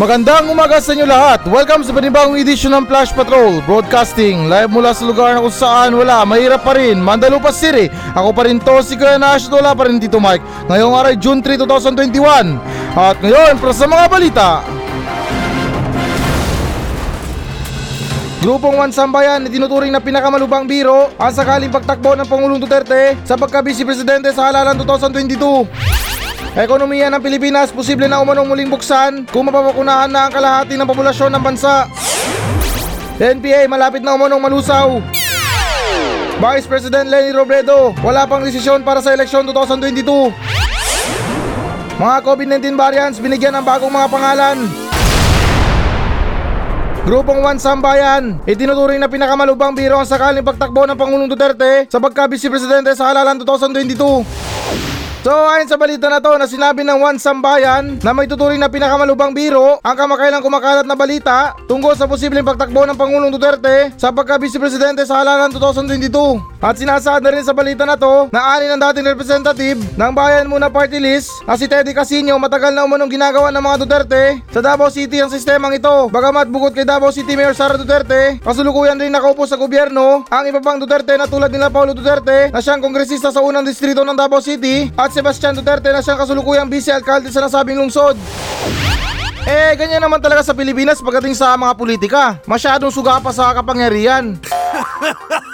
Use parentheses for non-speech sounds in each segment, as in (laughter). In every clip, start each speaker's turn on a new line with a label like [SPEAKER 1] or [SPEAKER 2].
[SPEAKER 1] Magandang umaga sa inyo lahat. Welcome sa panibagong edisyon ng Flash Patrol Broadcasting live mula sa lugar na kung saan wala, mahirap pa rin, Mandalupa City. Ako pa rin to, si Kuya Nash, wala pa rin Tito Mike. Ngayong araw, June 3, 2021. At ngayon, para sa mga balita. Grupong One Sambayan itinuturing na pinakamalubang biro ang sakaling pagtakbo ng Pangulong Duterte sa pagka-vice presidente sa halalan 2022. Ekonomiya ng Pilipinas posible na umanong muling buksan kung mapapakunahan na ang kalahati ng populasyon ng bansa. NPA malapit na umanong malusaw. Vice President Lenny Robredo, wala pang desisyon para sa eleksyon 2022. Mga COVID-19 variants binigyan ng bagong mga pangalan. Grupong One Sambayan, itinuturing na pinakamalubang biro ang sakaling pagtakbo ng Pangulong Duterte sa pagka-vice presidente sa halalan 2022. So ayon sa balita na to na sinabi ng One Sambayan na may tuturing na pinakamalubang biro ang kamakailang kumakalat na balita tungkol sa posibleng pagtakbo ng Pangulong Duterte sa pagka-vice presidente sa halalan 2022. At sinasaad na rin sa balita na to na ani ng dating representative ng Bayan Muna Party List na si Teddy Casino matagal na umunong ginagawa ng mga Duterte sa Davao City ang sistemang ito. Bagamat bukod kay Davao City Mayor Sara Duterte, kasulukuyan rin nakaupo sa gobyerno ang iba pang Duterte na tulad nila Paulo Duterte na siyang kongresista sa unang distrito ng Davao City at Sebastian Duterte na siyang kasulukuyang vice-alkalde sa nasabing lungsod. Eh, ganyan naman talaga sa Pilipinas pagdating sa mga politika. Masyadong suga pa sa kapangyarihan. (laughs)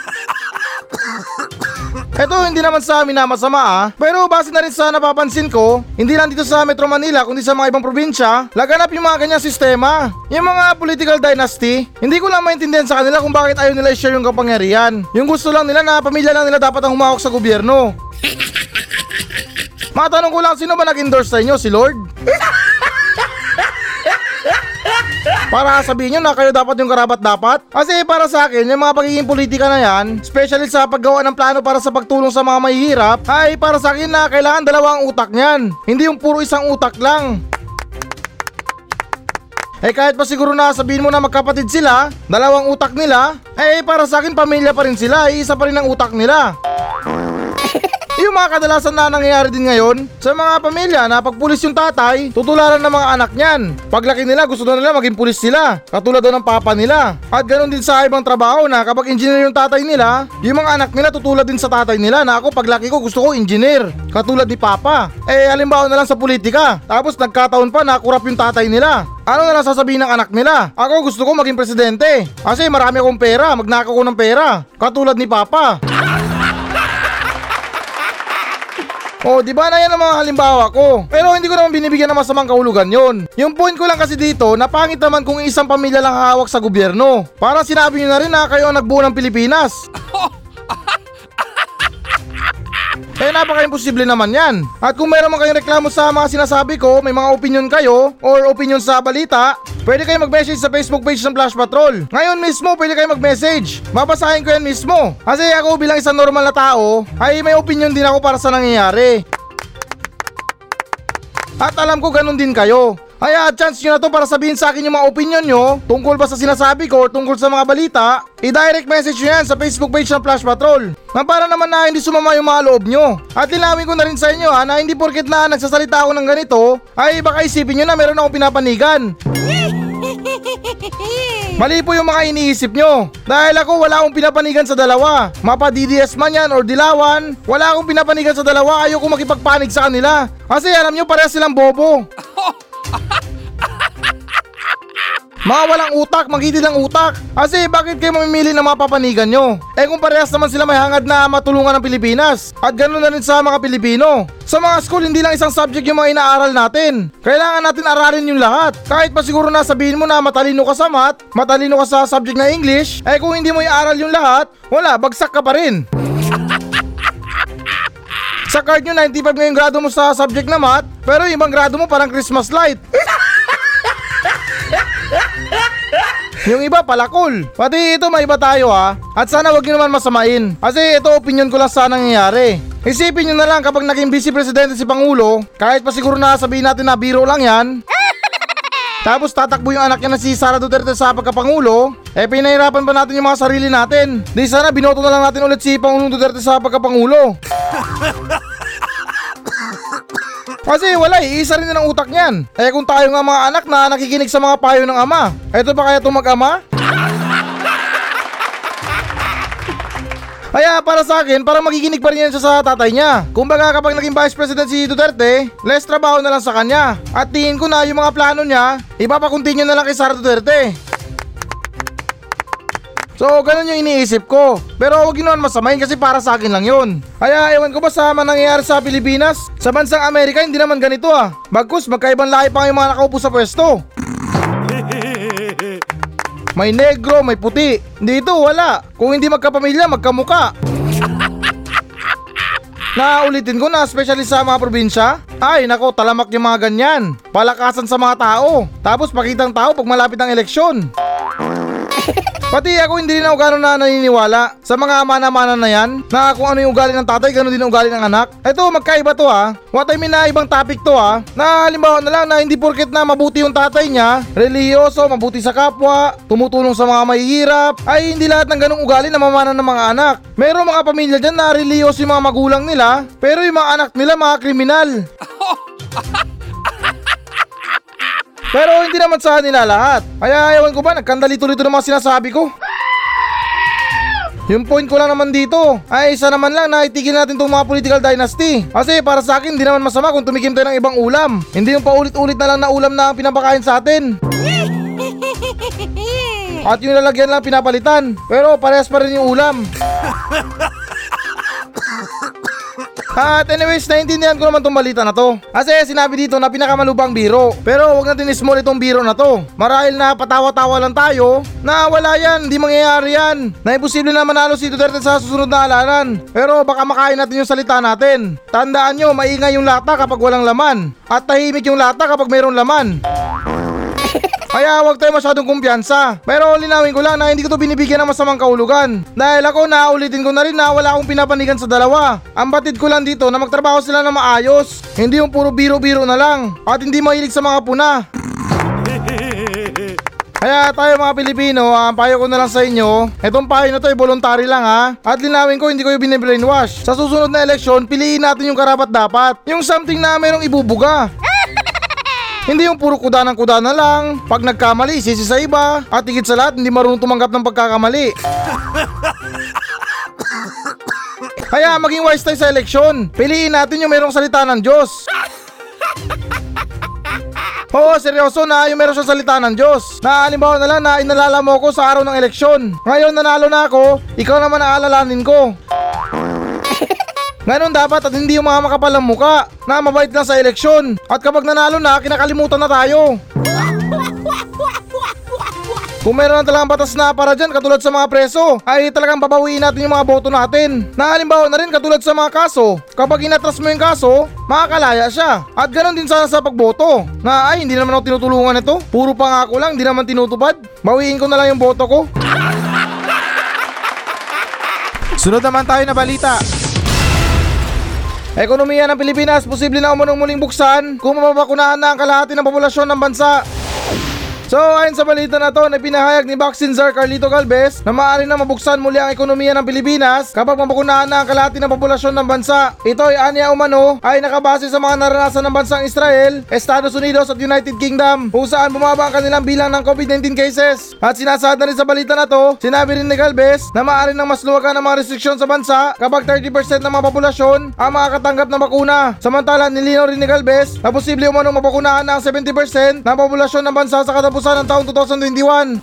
[SPEAKER 1] Ito hindi naman sa amin na masama ah. Pero base na rin sa napapansin ko, hindi lang dito sa Metro Manila kundi sa mga ibang probinsya, laganap yung mga ganyang sistema. Yung mga political dynasty, hindi ko lang maintindihan sa kanila kung bakit ayaw nila i-share yung kapangyarihan. Yung gusto lang nila na pamilya lang nila dapat ang humawak sa gobyerno. (laughs) Matanong ko lang, sino ba nag-endorse sa inyo? Si Lord? (laughs) Para sabihin nyo na kayo dapat yung karapat dapat? Kasi para sa akin, yung mga pagiging politika na yan, especially sa paggawa ng plano para sa pagtulong sa mga mahihirap, ay para sa akin na kailangan dalawang utak niyan. Hindi yung puro isang utak lang. Eh kahit pa siguro na sabihin mo na magkapatid sila, dalawang utak nila, eh para sa akin pamilya pa rin sila, isa pa rin ang utak nila. Yung mga kadalasan na nangyayari din ngayon sa mga pamilya na pag pulis yung tatay, tutularan ng mga anak niyan. Paglaki nila, gusto na nila maging pulis sila, katulad daw ng papa nila. At ganoon din sa ibang trabaho na kapag engineer yung tatay nila, yung mga anak nila tutulad din sa tatay nila na ako paglaki ko gusto ko engineer, katulad ni papa. Eh halimbawa na lang sa politika, tapos nagkataon pa na kurap yung tatay nila. Ano na lang sasabihin ng anak nila? Ako gusto ko maging presidente. Kasi marami akong pera, magnakaw ko ng pera. Katulad ni Papa. Oh, di ba na yan ang mga halimbawa ko? Pero hindi ko naman binibigyan ng masamang kahulugan yon. Yung point ko lang kasi dito, napangit naman kung isang pamilya lang hawak sa gobyerno. Para sinabi nyo na rin na kayo ang nagbuo ng Pilipinas. (laughs) Eh napaka-imposible naman yan. At kung meron man kayong reklamo sa mga sinasabi ko, may mga opinion kayo or opinion sa balita, pwede kayo mag-message sa Facebook page ng Flash Patrol. Ngayon mismo, pwede kayo mag-message. Babasahin ko yan mismo. Kasi ako bilang isang normal na tao, ay may opinion din ako para sa nangyayari. At alam ko ganun din kayo. Kaya chance nyo na to para sabihin sa akin yung mga opinion nyo tungkol ba sa sinasabi ko or tungkol sa mga balita, i-direct message nyo yan sa Facebook page ng Flash Patrol. Na para naman na hindi sumama yung mga loob nyo. At linawin ko na rin sa inyo ha, na hindi porket na nagsasalita ako ng ganito, ay baka isipin nyo na meron akong pinapanigan. (laughs) Mali po yung mga iniisip nyo. Dahil ako wala akong pinapanigan sa dalawa. Mapa DDS man yan or Dilawan, wala akong pinapanigan sa dalawa. Ayoko makipagpanig sa kanila. Kasi alam nyo parehas silang bobo. (laughs) Mga walang utak, magiging lang utak. Kasi bakit kayo mamimili ng mga papanigan nyo? Eh kung parehas naman sila may hangad na matulungan ng Pilipinas. At ganoon na rin sa mga Pilipino. Sa mga school, hindi lang isang subject yung mga inaaral natin. Kailangan natin aralin yung lahat. Kahit pa siguro na sabihin mo na matalino ka sa math, matalino ka sa subject na English, eh kung hindi mo iaral yung lahat, wala, bagsak ka pa rin. Sa card nyo, 95 ngayong grado mo sa subject na math, pero yung ibang grado mo parang Christmas light. Yung iba pala cool. Pati ito may iba tayo ha. At sana wag niyo naman masamain. Kasi ito opinion ko lang sa nangyayari. Isipin nyo na lang kapag naging vice presidente si Pangulo, kahit pa siguro na sabihin natin na biro lang yan, tapos tatakbo yung anak niya na si Sara Duterte sa pagkapangulo, eh pinahirapan pa natin yung mga sarili natin. Di sana binoto na lang natin ulit si Pangulong Duterte sa pagkapangulo. Kasi wala eh, isa rin ang utak niyan. Eh kung tayo nga mga anak na nakikinig sa mga payo ng ama, eto ba kaya itong mag-ama? Kaya para sa akin, parang magiginig pa rin yan siya sa tatay niya. Kumbaga kapag naging vice president si Duterte, less trabaho na lang sa kanya. At tingin ko na yung mga plano niya, ipapakontinue na lang kay Sara Duterte. So, ganun yung iniisip ko. Pero huwag yun naman masamayin kasi para sa akin lang yun. Kaya ewan ko ba sa mga nangyayari sa Pilipinas? Sa bansang Amerika, hindi naman ganito ah. Bagkus, magkaibang lahi pa yung mga nakaupo sa pwesto. May negro, may puti. Dito, wala. Kung hindi magkapamilya, magkamuka. (laughs) Naulitin ko na, especially sa mga probinsya. Ay, nako, talamak yung mga ganyan. Palakasan sa mga tao. Tapos pakitang tao pag malapit ang eleksyon. Pati ako hindi rin ako gano'n na naniniwala sa mga mana-mana na yan na kung ano yung ugali ng tatay, gano'n din ang ugali ng anak. Ito, magkaiba to ha. What I mean na ibang topic to ha. Na halimbawa na lang na hindi porket na mabuti yung tatay niya, religyoso, mabuti sa kapwa, tumutulong sa mga mahihirap, ay hindi lahat ng ganong ugali na mamana ng mga anak. Meron mga pamilya dyan na religyoso yung mga magulang nila, pero yung mga anak nila mga kriminal. (laughs) Pero hindi naman sa nila lahat. Kaya ewan ko ba, nagkandalito-lito ng mga sinasabi ko. Yung point ko lang naman dito ay isa naman lang na itigil natin itong mga political dynasty. Kasi para sa akin, hindi naman masama kung tumikim tayo ng ibang ulam. Hindi yung paulit-ulit na lang na ulam na ang pinapakain sa atin. At yung lalagyan lang pinapalitan. Pero parehas pa rin yung ulam. (laughs) At anyways, naintindihan ko naman tong balita na to. Kasi sinabi dito na pinakamalubang biro. Pero wag natin small itong biro na to. Marahil na patawa-tawa lang tayo na wala yan, hindi mangyayari yan. Na imposible na manalo si Duterte sa susunod na halalan. Pero baka makain natin yung salita natin. Tandaan nyo, maingay yung lata kapag walang laman. At tahimik yung lata kapag mayroong laman. Kaya huwag tayo masyadong kumpiyansa. Pero linawin ko lang na hindi ko to binibigyan ng masamang kahulugan. Dahil ako naulitin ko na rin na wala akong pinapanigan sa dalawa. Ang batid ko lang dito na magtrabaho sila na maayos. Hindi yung puro biro-biro na lang. At hindi mahilig sa mga puna. Kaya tayo mga Pilipino, ang payo ko na lang sa inyo, etong payo na to ay voluntary lang ha. At linawin ko, hindi ko yung binibrainwash. Sa susunod na eleksyon, piliin natin yung karapat dapat. Yung something na merong ibubuga. Hindi yung puro kuda ng kuda na lang. Pag nagkamali, sisi sa iba. At higit sa lahat, hindi marunong tumanggap ng pagkakamali. (laughs) Kaya maging wise tayo sa eleksyon. Piliin natin yung merong salita ng Diyos. (laughs) Oo, seryoso na yung meron siyang salita ng Diyos. Na halimbawa na lang na inalala mo ko sa araw ng eleksyon. Ngayon nanalo na ako, ikaw naman aalalanin ko. Ganon dapat at hindi yung mga makapalang muka na mabait lang sa eleksyon. At kapag nanalo na, kinakalimutan na tayo. Kung meron na talagang batas na para dyan katulad sa mga preso, ay talagang babawiin natin yung mga boto natin. Na halimbawa na rin katulad sa mga kaso, kapag inatras mo yung kaso, makakalaya siya. At ganon din sana sa pagboto. Na ay hindi naman ako tinutulungan nito, puro pangako lang, hindi naman tinutupad. Bawiin ko na lang yung boto ko. Sunod naman tayo na balita. Ekonomiya ng Pilipinas posible na umunong muling buksan kung mababakunahan na ang kalahati ng populasyon ng bansa. So ayon sa balita na to na pinahayag ni Vaccine Czar Carlito Galvez na maaari na mabuksan muli ang ekonomiya ng Pilipinas kapag mabakunahan na ang kalahati ng populasyon ng bansa. Ito ay anya umano ay nakabase sa mga naranasan ng bansang Israel, Estados Unidos at United Kingdom kung saan bumaba ang kanilang bilang ng COVID-19 cases. At sinasaad na rin sa balita na to, sinabi rin ni Galvez na maaari nang mas luwagan ang mga restriksyon sa bansa kapag 30% ng mga populasyon ang makakatanggap ng bakuna. Samantala nilinaw rin ni Galvez na posible umano mabakunahan ang 70% ng populasyon ng bansa sa katapusan ng taong 2021.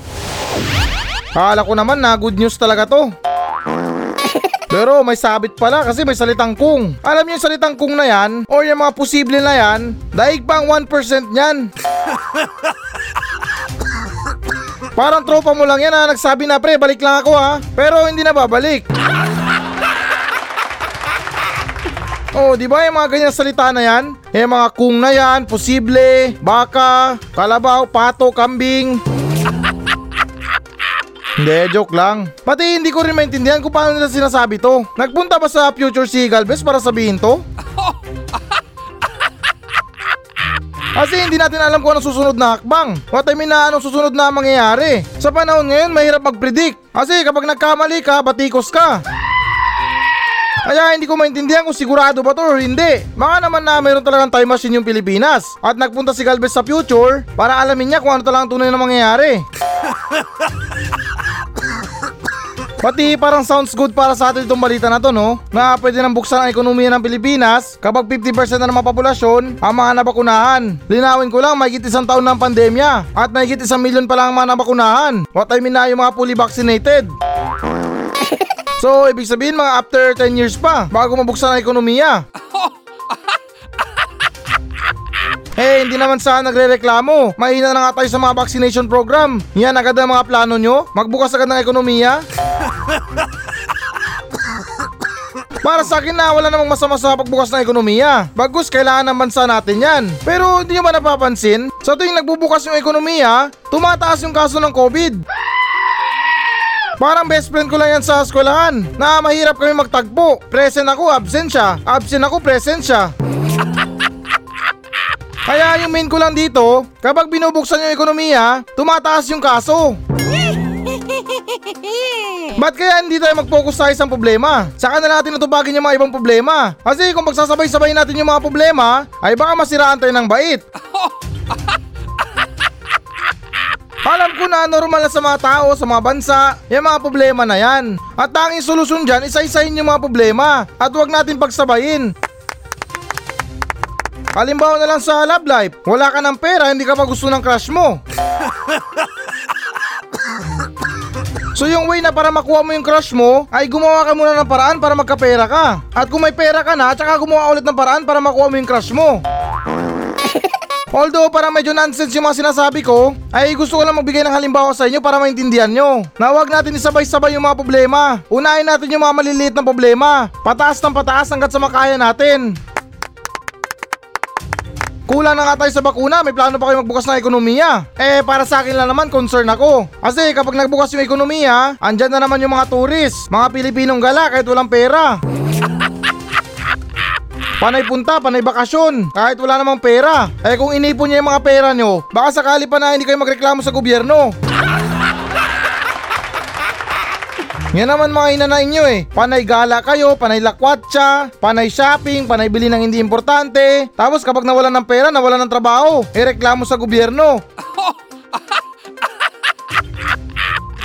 [SPEAKER 1] Kala ko naman na good news talaga to. (laughs) Pero may sabit pala kasi may salitang kung. Alam niyo yung salitang kung na yan or yung mga posible na yan, daig pang 1% niyan. (laughs) Parang tropa mo lang yan ha, nagsabi na pre, balik lang ako ha. Pero hindi na babalik. Oh, di ba yung mga ganyan salita na yan? Yung mga kung na yan, posible, baka, kalabaw, pato, kambing. (laughs) Hindi, joke lang. Pati hindi ko rin maintindihan kung paano nila sinasabi to. Nagpunta ba sa Future si Galvez para sabihin to? (laughs) Kasi hindi natin alam kung anong susunod na hakbang. What I mean na anong susunod na mangyayari. Sa panahon ngayon, mahirap mag-predict. Kasi kapag nagkamali ka, batikos ka. Kaya hindi ko maintindihan kung sigurado ba to or hindi. Baka naman na mayroon talagang time machine yung Pilipinas. At nagpunta si Galvez sa future para alamin niya kung ano talagang tunay na mangyayari. (laughs) Pati parang sounds good para sa atin itong balita na to no? Na pwede nang buksan ang ekonomiya ng Pilipinas Kapag 50% na ng mga populasyon ang mga nabakunahan. Linawin ko lang mahigit isang taon ang pandemya At mahigit isang milyon pa lang ang mga nabakunahan. What I mean na yung mga fully vaccinated (laughs) So ibig sabihin mga after 10 years pa Bago mabuksan ang ekonomiya (laughs) Eh, hindi naman sa nagre-reklamo. Mahina na nga tayo sa mga vaccination program. Yan agad ang mga plano nyo? Magbukas agad ng ekonomiya? (laughs) Para sa akin na wala namang masama sa pagbukas ng ekonomiya. Bagus, kailangan ng bansa natin yan. Pero hindi nyo ba napapansin? Sa tuwing nagbubukas yung ekonomiya, tumataas yung kaso ng COVID. Parang best friend ko lang yan sa eskwelahan na mahirap kami magtagpo. Present ako, absent siya. Absent ako, present siya. (laughs) Kaya yung main ko lang dito, kapag binubuksan yung ekonomiya, tumataas yung kaso. (laughs) Ba't kaya hindi tayo mag-focus sa isang problema? Saka na natin natubagin yung mga ibang problema. Kasi kung pagsasabay-sabay natin yung mga problema, ay baka masiraan tayo ng bait. (laughs) Alam ko na normal na sa mga tao, sa mga bansa, yung mga problema na yan. At tanging solusyon dyan, isa-isahin yung mga problema. At huwag natin pagsabayin. Halimbawa na lang sa love life, wala ka ng pera, hindi ka pa gusto ng crush mo. So yung way na para makuha mo yung crush mo ay gumawa ka muna ng paraan para magkapera ka. At kung may pera ka na, tsaka gumawa ulit ng paraan para makuha mo yung crush mo. Although parang medyo nonsense yung mga sinasabi ko, ay gusto ko lang magbigay ng halimbawa sa inyo para maintindihan nyo. Na huwag natin isabay-sabay yung mga problema. Unahin natin yung mga maliliit na problema. Pataas ng pataas hanggat sa makaya natin. Kulang na nga tayo sa bakuna, may plano pa kayo magbukas ng ekonomiya. Eh, para sa akin lang naman, concern ako. Kasi kapag nagbukas yung ekonomiya, andyan na naman yung mga turis, mga Pilipinong gala kahit walang pera. Panay punta, panay bakasyon, kahit wala namang pera. Eh kung inipon niya yung mga pera nyo, baka sakali pa na hindi kayo magreklamo sa gobyerno. Yan naman mga inanain nyo eh. Panay gala kayo, panay lakwatsa, panay shopping, panay bili ng hindi importante. Tapos kapag nawalan ng pera, nawalan ng trabaho, eh reklamo sa gobyerno. (laughs)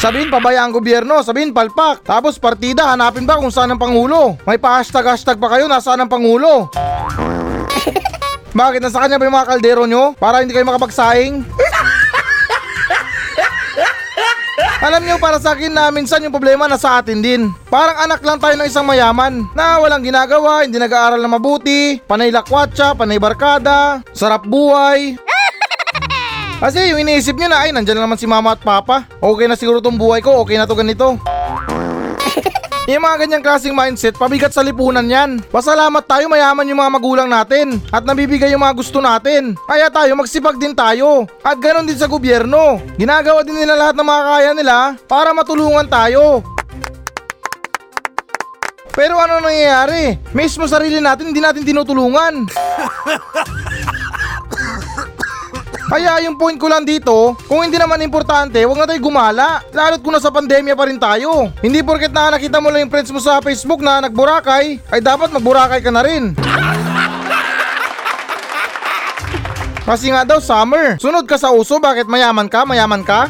[SPEAKER 1] Sabihin pabaya ang gobyerno, sabihin palpak. Tapos partida, hanapin ba kung saan ang pangulo? May pa-hashtag-hashtag pa kayo, nasaan ang pangulo? Bakit nasa kanya ba yung mga kaldero nyo? Para hindi kayo makapagsaing? Alam niyo para sa akin na minsan yung problema nasa atin din. Parang anak lang tayo ng isang mayaman na walang ginagawa, hindi nag-aaral na mabuti, panay lakwatsa, panay barkada, sarap buhay. Kasi yung iniisip niyo na ay nandyan na naman si mama at papa. Okay na siguro tong buhay ko, okay na to ganito. (laughs) Yung mga ganyang klaseng mindset, pabigat sa lipunan yan. Pasalamat tayo mayaman yung mga magulang natin at nabibigay yung mga gusto natin. Kaya tayo magsipag din tayo. At ganon din sa gobyerno. Ginagawa din nila lahat ng mga kaya nila para matulungan tayo. Pero ano nangyayari? Mismo sarili natin hindi natin tinutulungan. (laughs) Kaya yung point ko lang dito, kung hindi naman importante, wag na tayo gumala. Lalo't kung nasa pandemya pa rin tayo. Hindi porket na nakita mo lang yung friends mo sa Facebook na nagburakay, ay dapat magburakay ka na rin. Kasi nga daw summer. Sunod ka sa uso, bakit mayaman ka? Mayaman ka?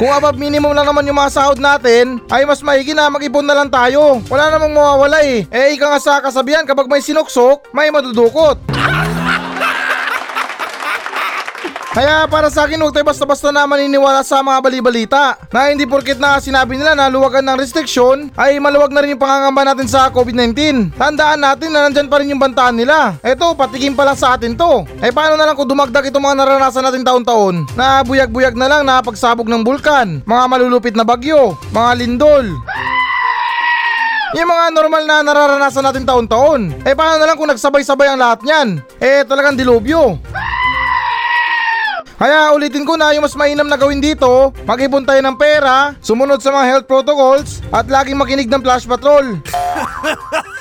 [SPEAKER 1] Kung above minimum lang naman yung mga sahod natin, ay mas maigi na mag-ipon na lang tayo. Wala namang mawawala eh. Eh, ika nga sa kasabihan, kapag may sinuksok, may madudukot. Kaya para sa akin, huwag tayo basta-basta na maniniwala sa mga balibalita na hindi porket na sinabi nila na luwagan ng restriksyon ay maluwag na rin yung pangangamba natin sa COVID-19. Tandaan natin na nandyan pa rin yung bantaan nila. Eto, patikim pa lang sa atin to. Eh paano na lang kung dumagdag itong mga naranasan natin taon-taon na buyag-buyag na lang na pagsabog ng bulkan, mga malulupit na bagyo, mga lindol, yung mga normal na nararanasan natin taon-taon. Eh paano na lang kung nagsabay-sabay ang lahat niyan? Eh talagang dilubyo. Kaya ulitin ko na yung mas mainam na gawin dito, mag-ipon tayo ng pera, sumunod sa mga health protocols, at laging makinig ng flash patrol. (laughs)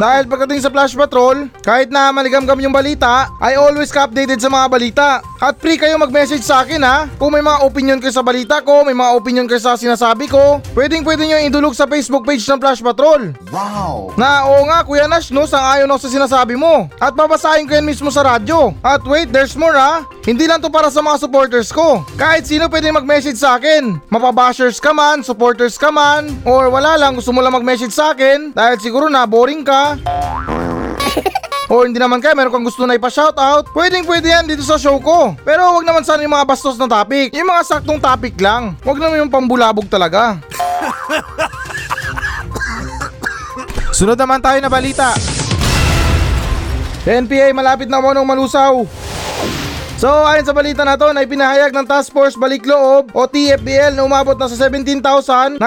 [SPEAKER 1] Dahil pagdating sa Flash Patrol, kahit na maligam-gam yung balita, I always ka updated sa mga balita. At free kayo mag-message sa akin ha. Kung may mga opinion kayo sa balita ko, may mga opinion kayo sa sinasabi ko, pwedeng pwede nyo idulog sa Facebook page ng Flash Patrol.
[SPEAKER 2] Wow!
[SPEAKER 1] Na oo nga Kuya Nash no, sang ayon ako sa sinasabi mo. At babasahin ko yan mismo sa radyo. At wait, there's more ha. Hindi lang to para sa mga supporters ko. Kahit sino pwede mag-message sa akin. Mapabashers ka man, supporters ka man, or wala lang gusto mo lang mag-message sa akin dahil siguro na boring ka. (laughs) O hindi naman kaya meron kang gusto na ipa-shoutout, pwedeng pwede yan dito sa show ko. Pero wag naman sana yung mga bastos na topic. Yung mga saktong topic lang. Wag naman yung pambulabog talaga. (laughs) Sunod naman tayo na balita. NPA malapit na monong malusaw. So ayon sa balita na to na ipinahayag ng Task Force Balikloob o TFBL na umabot na sa 17,958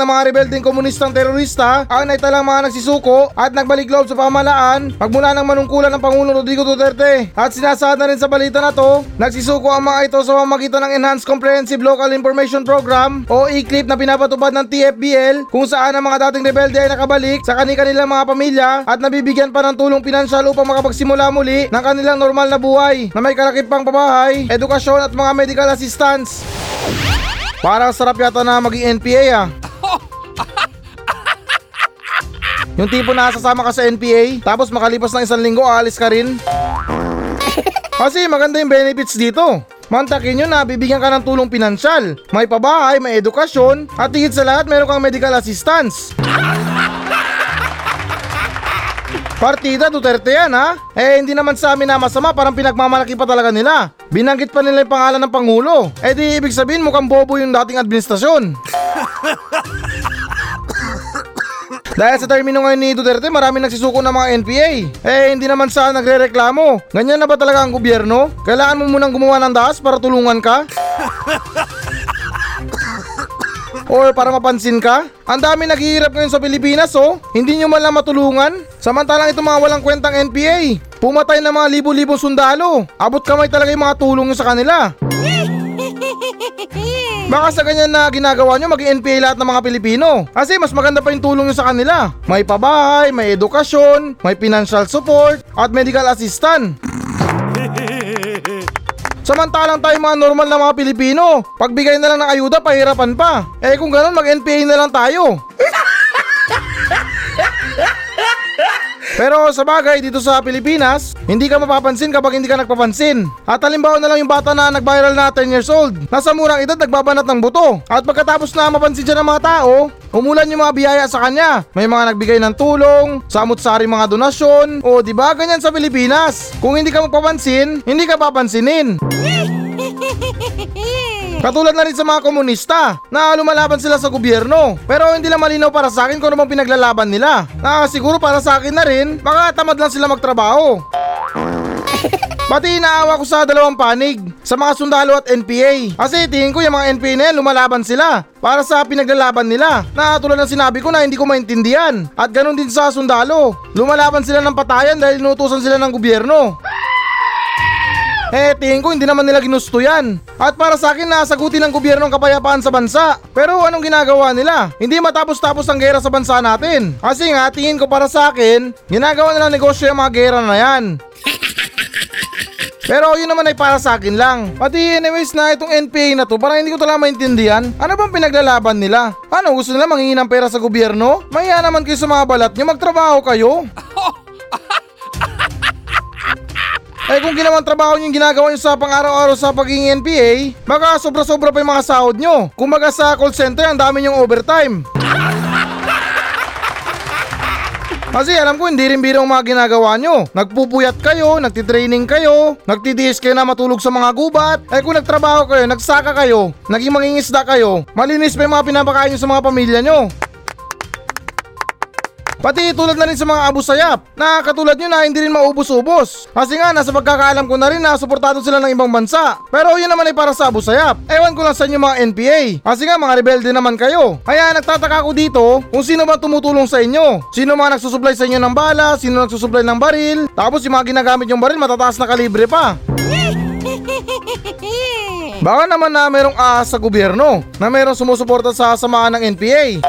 [SPEAKER 1] na mga rebelding komunistang terorista ang naitalang mga nagsisuko at nagbalikloob sa pamahalaan magmula ng manungkulan ng Pangulong Rodrigo Duterte. At sinasaad na rin sa balita na to, nagsisuko ang mga ito sa pamamagitan ng Enhanced Comprehensive Local Information Program o ECLIP na pinapatupad ng TFBL kung saan ang mga dating rebelde ay nakabalik sa kani-kanilang mga pamilya at nabibigyan pa ng tulong pinansyal upang makapagsimula muli ng kanilang normal na buhay na may kalakipang pabahay, edukasyon at mga medical assistance. Parang sarap yata na maging NPA ah. (laughs) Yung tipo na sasama ka sa NPA, tapos makalipas ng isang linggo, aalis ka rin. (laughs) Kasi maganda yung benefits dito. Mantakin nyo na bibigyan ka ng tulong pinansyal. May pabahay, may edukasyon, at higit sa lahat meron kang medical assistance. (laughs) Partida Duterte yan ha? Eh hindi naman sa amin na masama parang pinagmamalaki pa talaga nila. Binanggit pa nila yung pangalan ng Pangulo. Eh di ibig sabihin mukhang bobo yung dating administrasyon. (laughs) Dahil sa termino ngayon ni Duterte, marami nagsisuko ng mga NPA. Eh, hindi naman sa nagre-reklamo. Ganyan na ba talaga ang gobyerno? Kailangan mo munang gumawa ng daas para tulungan ka? (laughs) Or para mapansin ka? Ang dami naghihirap ngayon sa Pilipinas oh. Hindi nyo man lang matulungan. Samantalang itong mga walang kwentang NPA. Pumatay ng mga libo-libong sundalo. Abot kamay talaga yung mga tulong nyo sa kanila. (laughs) Baka sa ganyan na ginagawa nyo, maging NPA lahat ng mga Pilipino. Kasi mas maganda pa yung tulong nyo sa kanila. May pabahay, may edukasyon, may financial support, at medical assistant. Samantalang tayo mga normal na mga Pilipino, pagbigay na lang ng ayuda, pahirapan pa. Eh kung ganun, mag-NPA na lang tayo. (laughs) Pero sa bagay dito sa Pilipinas, hindi ka mapapansin kapag hindi ka nagpapansin. At halimbawa na lang yung bata na nag-viral na 10 years old. Nasa murang edad nagbabanat ng buto. At pagkatapos na mapansin siya ng mga tao, umulan yung mga biyaya sa kanya. May mga nagbigay ng tulong, samot-sari mga donasyon. O di ba ganyan sa Pilipinas? Kung hindi ka magpapansin, hindi ka papansinin. Katulad na rin sa mga komunista na lumalaban sila sa gobyerno. Pero hindi lang malinaw para sa akin kung ano bang pinaglalaban nila. Na siguro para sa akin na rin, baka tamad lang sila magtrabaho. (laughs) Pati inaawa ko sa dalawang panig, sa mga sundalo at NPA. Kasi tingin ko yung mga NPA na yan lumalaban sila para sa pinaglalaban nila. Na tulad ng sinabi ko na hindi ko maintindihan. At ganun din sa sundalo. Lumalaban sila ng patayan dahil inutusan sila ng gobyerno. Eh, tingin ko hindi naman nila ginusto yan. At para sa akin, nasagutin ng gobyerno ang kapayapaan sa bansa. Pero anong ginagawa nila? Hindi matapos-tapos ang gera sa bansa natin. Kasi nga, tingin ko para sa akin, ginagawa nilang negosyo yung mga gera na yan. Pero yun naman ay para sa akin lang. Pati anyways na itong NPA na to, parang hindi ko talaga maintindihan. Ano bang pinaglalaban nila? Ano, gusto nila manghingi ng pera sa gobyerno? Maya naman kayo sa mga balat nyo, magtrabaho kayo. (laughs) Eh kung ginawang trabaho yung ginagawa nyo sa pang-araw-araw sa pagiging NPA, baka sobra-sobra pa yung mga sahod nyo. Kumbaga sa call center, ang dami yung overtime. Kasi alam ko hindi rin biro ang mga ginagawa nyo. Nagpupuyat kayo, nagtitraining kayo, nagtitiis kayo na matulog sa mga gubat. Eh kung nagtrabaho kayo, nagsaka kayo, naging mangingisda kayo, malinis pa yung mga pinapakain nyo sa mga pamilya nyo. Pati tulad na rin sa mga Abu Sayyaf na katulad nyo na hindi rin maubos-ubos. Kasi nga nasa pagkakaalam ko na rin na suportado sila ng ibang bansa. Pero yun naman ay para sa Abu Sayyaf. Ewan ko lang sa inyo mga NPA. Kasi nga mga rebelde naman kayo. Kaya nagtataka ko dito kung sino ba tumutulong sa inyo. Sino mga nagsusupply sa inyo ng bala, sino nagsusupply ng baril. Tapos yung mga ginagamit yung baril matataas na kalibre pa. (laughs) Baka naman na merong ahas sa gobyerno na merong sumusuporta sa samaan ng NPA.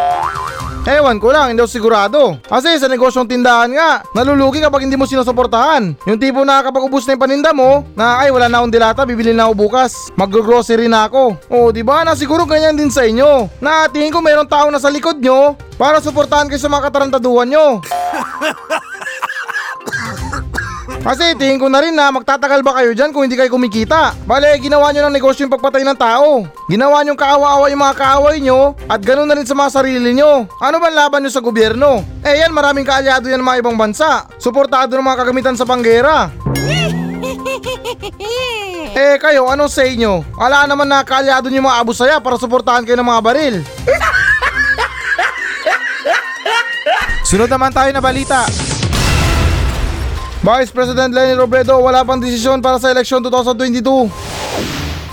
[SPEAKER 1] Ewan ko lang, hindi ako sigurado. Kasi sa negosyong tindahan nga, nalulugi kapag hindi mo sinusuportahan. Yung tipo na kapag ubus na yung paninda mo, na ay wala na akong dilata, bibili na ako bukas. Mag-grocery na ako. O, di ba? Na siguro ganyan din sa inyo. Na tingin ko mayroong tao na sa likod nyo para suportahan kayo sa mga katarantaduhan nyo. (laughs) Kasi tingin ko na rin na magtatagal ba kayo dyan kung hindi kayo kumikita. Bale, ginawa nyo ng negosyo yung pagpatay ng tao. Ginawa nyo kaawa-awa yung mga kaaway nyo at ganun na rin sa mga sarili nyo. Ano ba laban nyo sa gobyerno? Eh yan, maraming kaalyado yan ng mga ibang bansa. Suportado ng mga kagamitan sa panggera. (laughs) Eh kayo, anong say nyo? Ala naman na kaalyado nyo mga abusaya para suportahan kayo ng mga baril. (laughs) Sunod naman tayo na balita. Vice President Lenny Robredo wala pang desisyon para sa eleksyon 2022.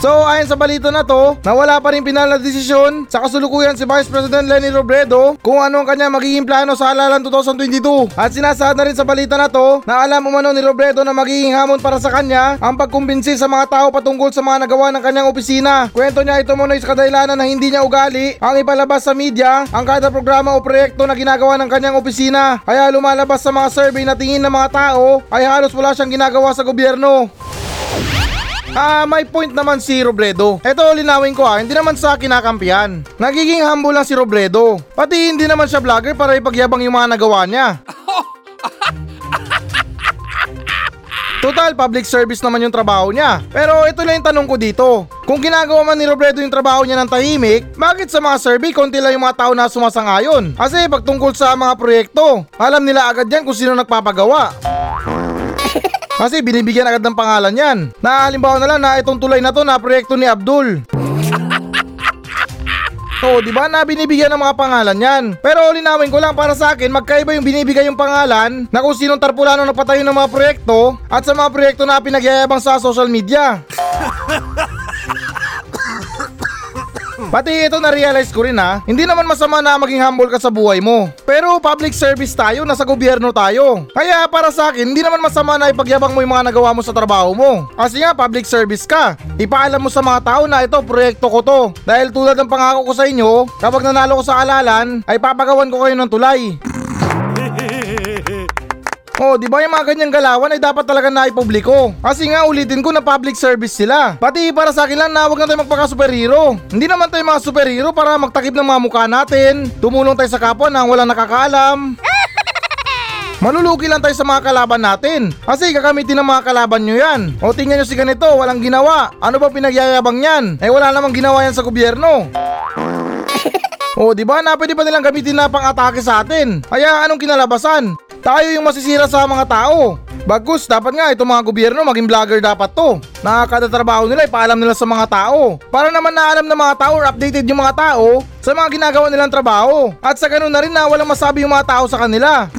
[SPEAKER 1] So ayon sa balita na to, nawala pa rin pinal na desisyon sa kasulukuyan si Vice President Lenny Robredo kung ano ang kanya magiging plano sa halalan 2022. At sinasaad na rin sa balita na to na alam umano ni Robredo na magiging hamon para sa kanya ang pagkumbinsi sa mga tao patungkol sa mga nagawa ng kanyang opisina. Kwento niya ito muna sa kadahilanan na hindi niya ugali ang ipalabas sa media ang kada programa o proyekto na ginagawa ng kanyang opisina. Kaya lumalabas sa mga survey na tingin ng mga tao ay halos wala siyang ginagawa sa gobyerno. Ah, may point naman si Robredo. Eto, linawin ko ah, hindi naman sa kinakampihan. Nagiging humble lang si Robredo. Pati hindi naman siya vlogger para ipagyabang yung mga nagawa niya. Total, public service naman yung trabaho niya. Pero ito lang yung tanong ko dito. Kung ginagawa man ni Robredo yung trabaho niya ng tahimik, bakit sa mga survey konti lang yung mga tao na sumasangayon? Kasi pag tungkol sa mga proyekto, alam nila agad yan kung sino nagpapagawa. (laughs) Kasi binibigyan agad ng pangalan yan. Na halimbawa na lang na itong tulay na to na proyekto ni Abdul. (laughs) So, di ba na binibigyan ng mga pangalan yan? Pero linawin ko lang para sa akin, magkaiba yung binibigay yung pangalan na kung sinong tarpulano na patayo ng mga proyekto at sa mga proyekto na pinagyayabang sa social media. (laughs) Pati ito na-realize ko rin ha, hindi naman masama na maging humble ka sa buhay mo. Pero public service tayo, nasa gobyerno tayo. Kaya para sa akin, hindi naman masama na ipagyabang mo yung mga nagawa mo sa trabaho mo. Kasi nga, public service ka. Ipaalam mo sa mga tao na ito, proyekto ko to. Dahil tulad ng pangako ko sa inyo, kapag nanalo ko sa alalan, ay papagawan ko kayo ng tulay. Oh, di ba yung mga ganyang galawan ay dapat talaga naipubliko? Kasi nga ulitin ko na public service sila. Pati para sa akin lang na huwag na tayo magpaka superhero. Hindi naman tayo mga superhero para magtakip ng mga mukha natin. Tumulong tayo sa kapwa nang walang nakakaalam. (laughs) Malulugi lang tayo sa mga kalaban natin. Kasi gagamitin ng mga kalaban nyo yan. O tingnan nyo si ganito, walang ginawa. Ano ba pinagyayabang yan? Eh wala namang ginawa yan sa gobyerno. (laughs) O di ba na pwede pa nilang gamitin na pang atake sa atin? Kaya anong kinalabasan? Tayo yung masisira sa mga tao. Bagus, dapat nga itong mga gobyerno maging vlogger dapat to. Nakakatatrabaho nila, ipaalam nila sa mga tao. Para naman naalam ng mga tao or updated yung mga tao sa mga ginagawa nilang trabaho. At sa ganun na rin na walang masabi yung mga tao sa kanila. (laughs)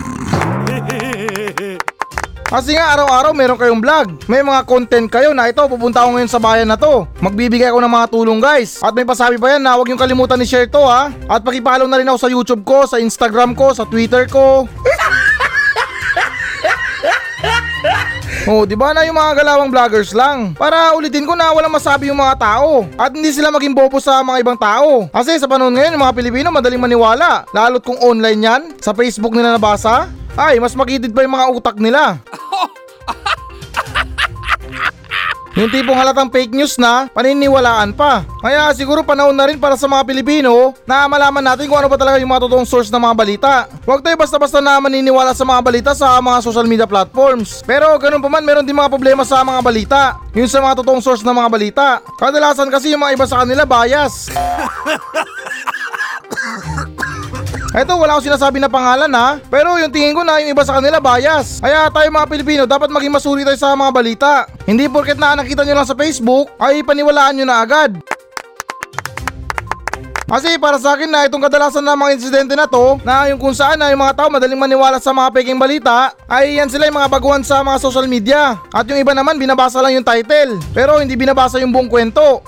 [SPEAKER 1] Kasi nga araw-araw meron kayong vlog. May mga content kayo na ito pupunta ako ngayon sa bayan na to. Magbibigay ako ng mga tulong guys. At may pasabi pa yan na huwag yung kalimutan ni share to ha. At pakipollow na rin ako sa YouTube ko, sa Instagram ko, sa Twitter ko. Oh, di ba na yung mga galawang vloggers lang? Para ulitin ko na walang masabi yung mga tao at hindi sila maging bobo sa mga ibang tao. Kasi sa panahon ngayon, yung mga Pilipino madaling maniwala. Lalo't kung online yan, sa Facebook nila nabasa, ay mas magidid pa yung mga utak nila. (laughs) Yung tipong halatang fake news na paniniwalaan pa. Kaya siguro panahon na rin para sa mga Pilipino na malaman natin kung ano ba talaga yung mga totoong source ng mga balita. Huwag tayo basta-basta na maniniwala sa mga balita sa mga social media platforms. Pero ganun pa man meron din mga problema sa mga balita. Yung sa mga totoong source ng mga balita. Kadalasan kasi yung mga iba sa kanila bias. (laughs) Eto, wala akong sinasabi na pangalan ha. Pero yung tingin ko na yung iba sa kanila bias. Kaya tayo mga Pilipino, dapat maging masuri tayo sa mga balita. Hindi porket na nakita nyo lang sa Facebook, ay paniwalaan nyo na agad. Kasi para sa akin na itong kadalasan ng mga insidente na to, na yung kung saan na yung mga tao madaling maniwala sa mga peking balita, ay yan sila yung mga baguhan sa mga social media. At yung iba naman binabasa lang yung title, pero hindi binabasa yung buong kwento.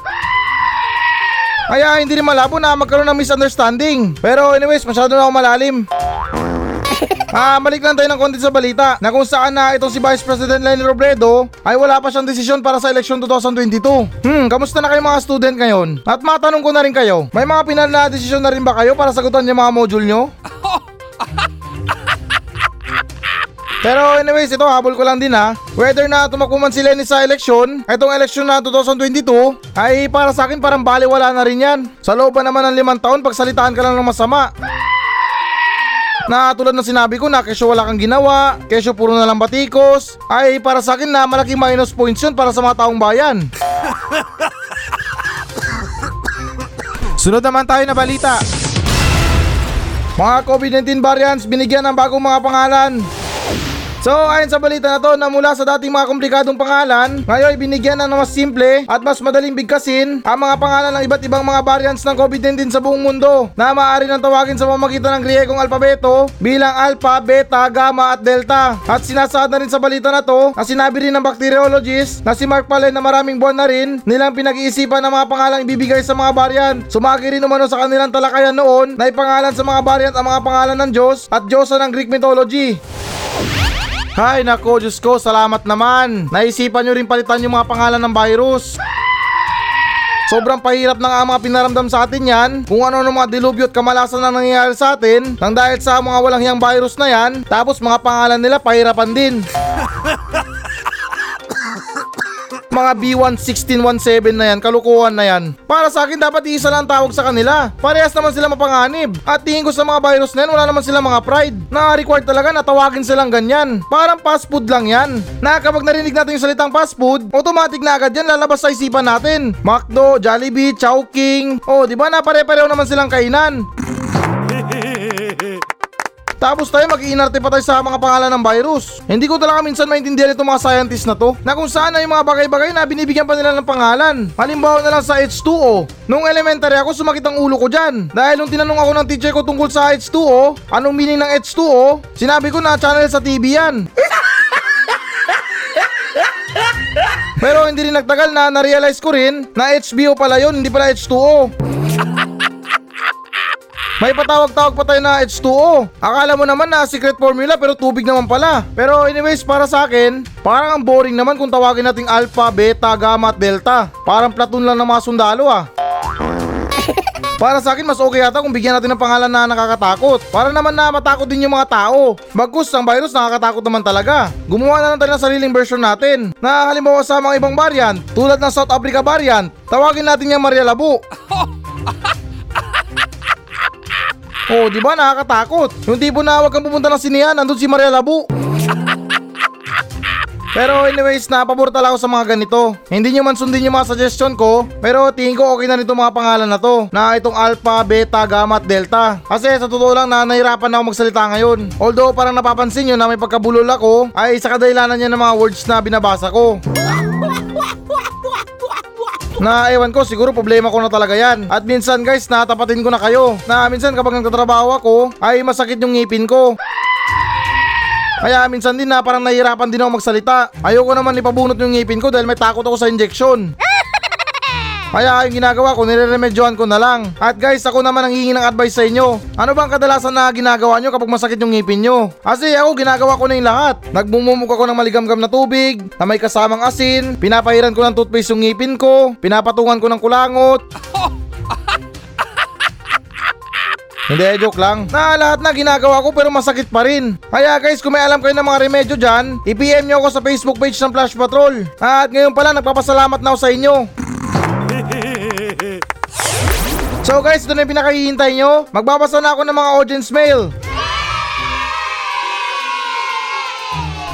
[SPEAKER 1] Kaya hindi rin malabo na magkaroon ng misunderstanding. Pero anyways, masyado na ako malalim. (laughs) Ah, balik lang tayo ng konti sa balita na kung saan na itong si Vice President Lenny Robredo ay wala pa siyang desisyon para sa eleksyon 2022. Hmm, kamusta na kayo mga student ngayon? At matanong ko na rin kayo, may mga pinal na desisyon na rin ba kayo para sagutan yung mga module nyo? Pero anyways, ito habol ko lang din ha. Whether na tumakbo man si Lenny sa eleksyon, itong eleksyon na 2022, ay para sa akin parang baliwala na rin yan. Sa loob naman ng limang taon, pagsalitaan ka lang ng masama. Na tulad ng sinabi ko na kesyo wala kang ginawa, kesyo puro na lang batikos, ay para sa akin na malaking minus points yun para sa mga taong bayan. (laughs) Sunod naman tayo na balita. Mga COVID-19 variants binigyan ng bagong mga pangalan. So ayon sa balita na to na mula sa dating mga komplikadong pangalan, ngayon binigyan na ng mas simple at mas madaling bigkasin ang mga pangalan ng iba't ibang mga variants ng COVID-19 sa buong mundo na maaari nang tawagin sa pamamagitan ng Griegong alpabeto bilang Alpha, Beta, Gamma at Delta. At sinasaad na rin sa balita na to na sinabi rin ng bacteriologist na si Mark Palen na maraming buwan na rin nilang pinag-iisipan ng mga pangalang ibibigay sa mga variant. Sumagi rin umano sa kanilang talakayan noon na ipangalan sa mga variant ang mga pangalan ng Diyos at Diyosa ng Greek mythology. Hay nako, Diyos ko, salamat naman. Naisipan nyo rin palitan yung mga pangalan ng virus. Sobrang pahirap ang mga pinaramdam sa atin yan kung ano ng mga dilubyo at kamalasan na nangyayari sa atin nang dahil sa mga walang hiyang virus na yan tapos mga pangalan nila pahirapan din. (laughs) mga B11617 na yan, kalukuhan na yan. Para sa akin, dapat iisa lang ang tawag sa kanila. Parehas naman sila mapanganib. At tingin ko sa mga virus na yan, wala naman sila mga pride. Na-required talaga na tawagin silang ganyan. Parang fast food lang yan. Na kapag narinig natin yung salitang fast food, automatic na agad yan lalabas sa isipan natin. McDo, Jollibee, Chowking. Oh, di ba na pare-pareho naman silang kainan. Tapos tayo mag-iinarte pa tayo sa mga pangalan ng virus. Hindi ko talaga minsan maintindihan itong mga scientists na to na kung saan ay mga bagay-bagay na binibigyan pa nila ng pangalan. Halimbawa na lang sa H2O. Nung elementary ako sumakit ang ulo ko dyan. Dahil nung tinanong ako ng teacher ko tungkol sa H2O, anong meaning ng H2O, sinabi ko na channel sa TV yan. Pero hindi rin nagtagal na na-realize ko rin na HBO pala yun, hindi pala H2O. May patawag-tawag pa tayo na H2O. Akala mo naman na secret formula pero tubig naman pala. Pero anyways, para sa akin, parang ang boring naman kung tawagin nating alpha, beta, gamma at delta. Parang platoon lang ng mga sundalo ah. (laughs) Para sa akin, mas okay yata kung bigyan natin ng pangalan na nakakatakot. Para naman na matakot din yung mga tao. Bagkus, ang virus nakakatakot naman talaga. Gumawa na lang tayo ng sariling version natin. Na halimbawa sa mga ibang variant, tulad ng South Africa variant, tawagin natin yung Maria Labu. (laughs) Oh, di ba nakakatakot? Yung tipo na wag kang pupunta ng sinihan, nandun si Maria Labu. Pero anyways, napabor talaga ako sa mga ganito. Hindi nyo man sundin yung mga suggestion ko, pero tingin ko okay na nito mga pangalan na to. Na itong Alpha, Beta, Gamma at Delta. Kasi sa totoo lang na nahirapan na ako magsalita ngayon. Although parang napapansin nyo na may pagkabulol ako, ay sa kadahilanan niya ng mga words na binabasa ko. (laughs) Na ewan ko, siguro problema ko na talaga yan. At minsan guys, natapatin ko na kayo. Na minsan kapag nagtatrabaho ako, ay masakit yung ngipin ko. Kaya minsan din na parang nahihirapan din ako magsalita. Ayoko naman ipabunot yung ngipin ko dahil may takot ako sa injection. Kaya yung ginagawa ko, nire-remedyohan ko na lang. At guys, ako naman ang hihingi ng advice sa inyo. Ano bang kadalasan na ginagawa nyo kapag masakit yung ngipin nyo? Kasi ako, ginagawa ko na yung lahat. Nagmumumog ako ng maligamgam na tubig, na may kasamang asin, pinapahiran ko ng toothpaste yung ngipin ko, pinapatungan ko ng kulangot, (laughs) Hindi, joke lang. Na lahat na ginagawa ko pero masakit pa rin. Kaya guys, kung may alam kayo ng mga remedyo dyan, i-PM nyo ako sa Facebook page ng Flash Patrol. At ngayon pala, nagpapasalamat na ako sa inyo. So guys, ito na yung pinakahihintay nyo. Magbabasa na ako ng mga audience mail.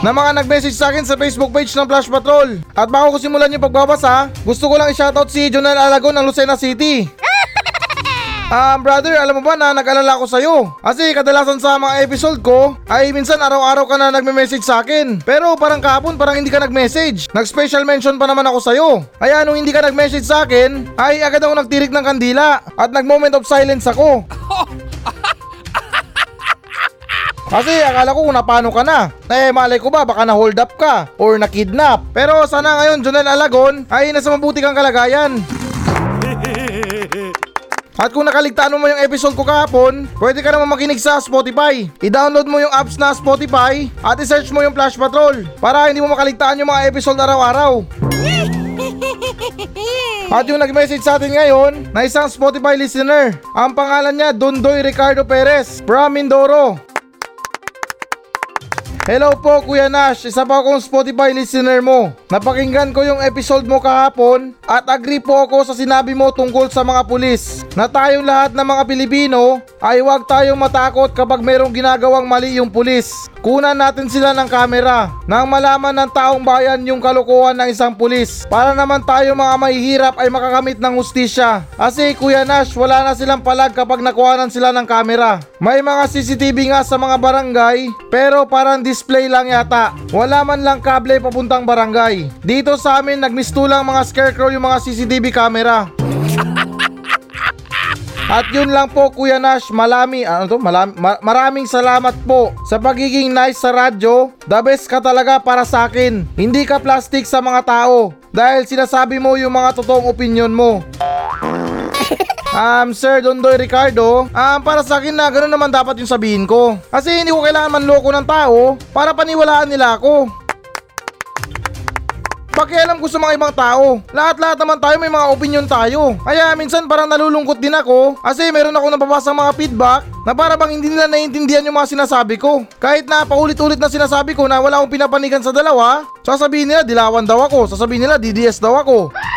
[SPEAKER 1] na mga nag-message sa akin sa Facebook page ng Flash Patrol. At bago ko simulan yung pagbabasa, gusto ko lang i-shoutout si Jonel Alagon ng Lucena City. Um, brother, alam mo ba na nag-alala ko sa'yo? Kasi kadalasan sa mga episode ko, ay minsan araw-araw ka na nagme-message sa akin. Pero parang kahapon, parang hindi ka nag-message. Nag-special mention pa naman ako sa'yo. Kaya nung hindi ka nag-message sa akin, ay agad ako nagtirik ng kandila at nag-moment of silence ako. (laughs) Kasi akala ko kung napano ka na. Eh malay ko ba baka na-hold up ka or na-kidnap. Pero sana ngayon Jonel Alagon ay nasa mabuti kang kalagayan. At kung nakaligtaan mo yung episode ko kahapon, pwede ka naman makinig sa Spotify. I-download mo yung apps na Spotify at i-search mo yung Flash Patrol para hindi mo makaligtaan yung mga episode araw-araw. (laughs) At yung nag-message sa atin ngayon na isang Spotify listener, ang pangalan niya Dondoy Ricardo Perez from Mindoro. Hello po Kuya Nash, isa pa akong Spotify listener mo. Napakinggan ko yung episode mo kahapon at agree po ako sa sinabi mo tungkol sa mga pulis. Na tayong lahat ng mga Pilipino ay huwag tayong matakot kapag mayroong ginagawang mali yung pulis. Kunan natin sila ng kamera nang malaman ng taong bayan yung kalokohan ng isang pulis para naman tayo mga mahihirap ay makakamit ng hustisya. Kasi Kuya Nash, wala na silang palag kapag nakuhanan sila ng kamera. May mga CCTV nga sa mga barangay pero parang display lang yata. Wala man lang kable papuntang barangay. Dito sa amin nagmistulang mga scarecrow yung mga CCTV camera. (laughs) At yun lang po Kuya Nash, malami, ano to, malami, ma- maraming salamat po sa pagiging nice sa radyo. The best ka talaga para sa akin. Hindi ka plastic sa mga tao dahil sinasabi mo yung mga totoong opinion mo. (laughs) Um, Sir Dondoy Ricardo, um, para sa akin na ganoon naman dapat yung sabihin ko. Kasi hindi ko kailangan manloko ng tao para paniwalaan nila ako. Pakialam ko sa mga ibang tao. Lahat-lahat naman tayo may mga opinion tayo. Kaya minsan parang nalulungkot din ako kasi meron ako nababasa mga feedback na para bang hindi nila naiintindihan yung mga sinasabi ko. Kahit na paulit-ulit na sinasabi ko na wala akong pinapanigan sa dalawa, sasabihin nila dilawan daw ako, sasabihin nila DDS daw ako.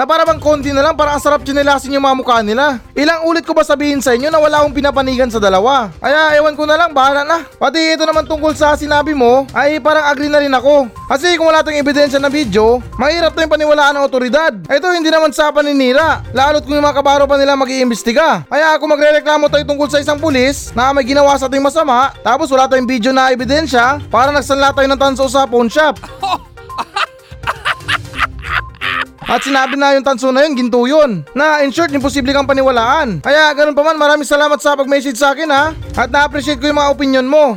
[SPEAKER 1] Na para bang konti na lang para ang sarap chinelasin yung mga mukha nila. Ilang ulit ko ba sabihin sa inyo na wala akong pinapanigan sa dalawa? Kaya ewan ko na lang, bahala na. Pati ito naman tungkol sa sinabi mo, ay parang agree na rin ako. Kasi kung wala tayong ebidensya na video, mahirap tayong paniwalaan ng otoridad. Ito hindi naman sa paninira, lalo't kung yung mga kabaro pa nila mag-iimbestiga. Kaya kung magre-reklamo tayo tungkol sa isang pulis na may ginawa sa ating masama, tapos wala tayong video na ebidensya, para nagsanla tayo ng tanso sa pawn shop. (laughs) At sinabi na yung tanso na yun, ginto yun. Na in short, imposible kang paniwalaan. Kaya ganun pa man, maraming salamat sa pag-message sa akin ha. At na-appreciate ko yung mga opinion mo.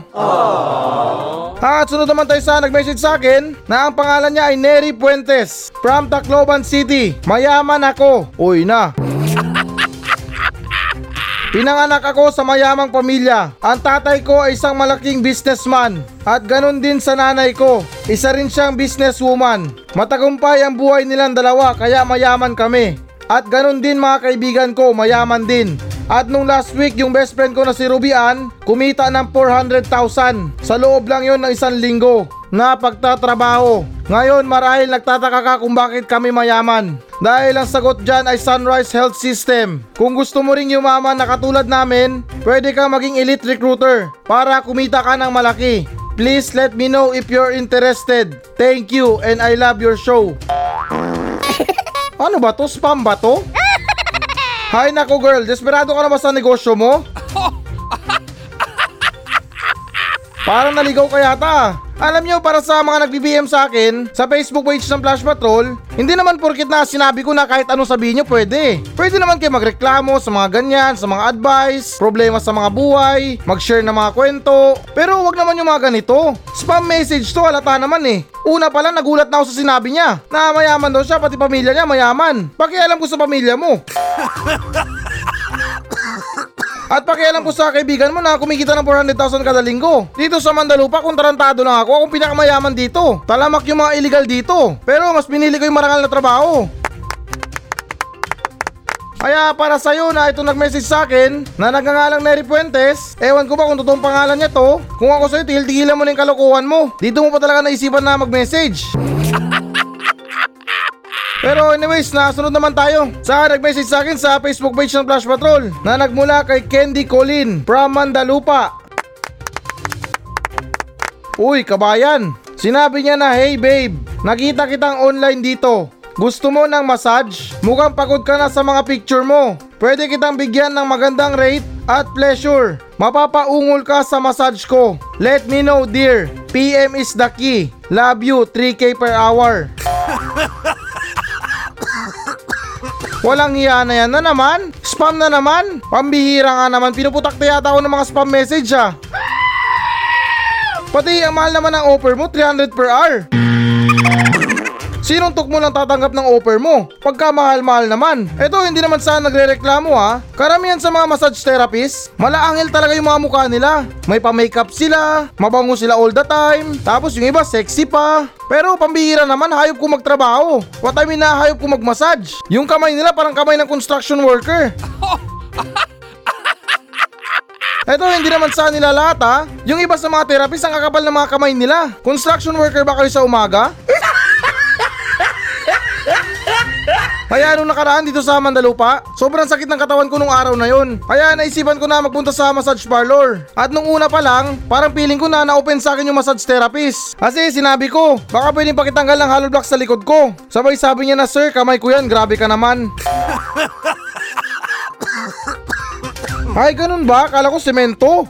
[SPEAKER 1] At sunod naman tayo sa nag-message sa akin na ang pangalan niya ay Neri Puentes from Tacloban City. Mayaman ako. Uy na. Pinanganak ako sa mayamang pamilya. Ang tatay ko ay isang malaking businessman. At ganun din sa nanay ko. Isa rin siyang businesswoman. Matagumpay ang buhay nilang dalawa kaya mayaman kami. At ganun din mga kaibigan ko, mayaman din. At nung last week, yung best friend ko na si Rubian, kumita ng 400,000. Sa loob lang yon ng isang linggo na pagtatrabaho. Ngayon marahil nagtataka ka kung bakit kami mayaman. Dahil ang sagot dyan ay Sunrise Health System. Kung gusto mo ring yumaman na katulad namin, pwede kang maging elite recruiter para kumita ka ng malaki. Please let me know if you're interested. Thank you and I love your show. (laughs) ano ba to? Spam ba to? Hay nako girl, desperado ka na ba sa negosyo mo? Parang naligaw ka yata. Alam nyo, para sa mga nagbi-BM sa akin, sa Facebook page ng Flash Patrol, hindi naman porkit na sinabi ko na kahit anong sabihin nyo, pwede. Pwede naman kayo magreklamo sa mga ganyan, sa mga advice, problema sa mga buhay, mag-share ng mga kwento. Pero wag naman yung mga ganito. Spam message to, halata naman eh. Una pa lang, nagulat na ako sa sinabi niya. Na mayaman daw siya, pati pamilya niya mayaman. Pakialam ko sa pamilya mo. (laughs) At pakialam ko sa kaibigan mo na kumikita ng 400,000 kada linggo. Dito sa Mandalupa, kung tarantado lang ako, akong pinakamayaman dito. Talamak yung mga illegal dito. Pero mas pinili ko yung marangal na trabaho. Kaya para sa'yo na ito nag-message sa akin na nagngangalang Neri Puentes, ewan ko ba kung totoong pangalan niya to, kung ako sa'yo, tigil-tigilan mo na yung kalokohan mo. Dito mo pa talaga naisipan na mag-message. Pero anyways, nasunod naman tayo sa nag-message sa akin sa Facebook page ng Flash Patrol na nagmula kay Candy Colin from Mandalupa. Uy, kabayan! Sinabi niya na, Hey babe, nakita kitang online dito. Gusto mo ng massage? Mukhang pagod ka na sa mga picture mo. Pwede kitang bigyan ng magandang rate at pleasure. Mapapaungol ka sa massage ko. Let me know dear. PM is the key. Love you, 3K per hour. (laughs) Walang hiya na yan na naman. Spam na naman. Pambihira nga naman. Pinuputak na yata ako ng mga spam message ah. Pati ang mahal naman ng offer mo, 300 per hour. Sinong tuk mo lang tatanggap ng offer mo? Pagka mahal-mahal naman. Eto, hindi naman sana nagre-reklamo ha. Karamihan sa mga massage therapist, malaangil talaga yung mga mukha nila. May pa-makeup sila, mabango sila all the time, tapos yung iba sexy pa. Pero pambihira naman, hayop ko magtrabaho. What I mean na hayop ko magmassage. Yung kamay nila parang kamay ng construction worker. Eto, hindi naman sa nila lahat ha. Yung iba sa mga therapist ang kakapal ng mga kamay nila. Construction worker ba kayo sa umaga? Kaya nung nakaraan dito sa Mandalupa, sobrang sakit ng katawan ko nung araw na yon. Kaya naisipan ko na magpunta sa massage parlor. At nung una pa lang, parang feeling ko na na-open sa akin yung massage therapist. Kasi sinabi ko, baka pwedeng pakitanggal ng hollow block sa likod ko. Sabay sabi niya na, Sir, kamay ko yan, grabe ka naman. (laughs) Ay, ganun ba? Kala ko semento.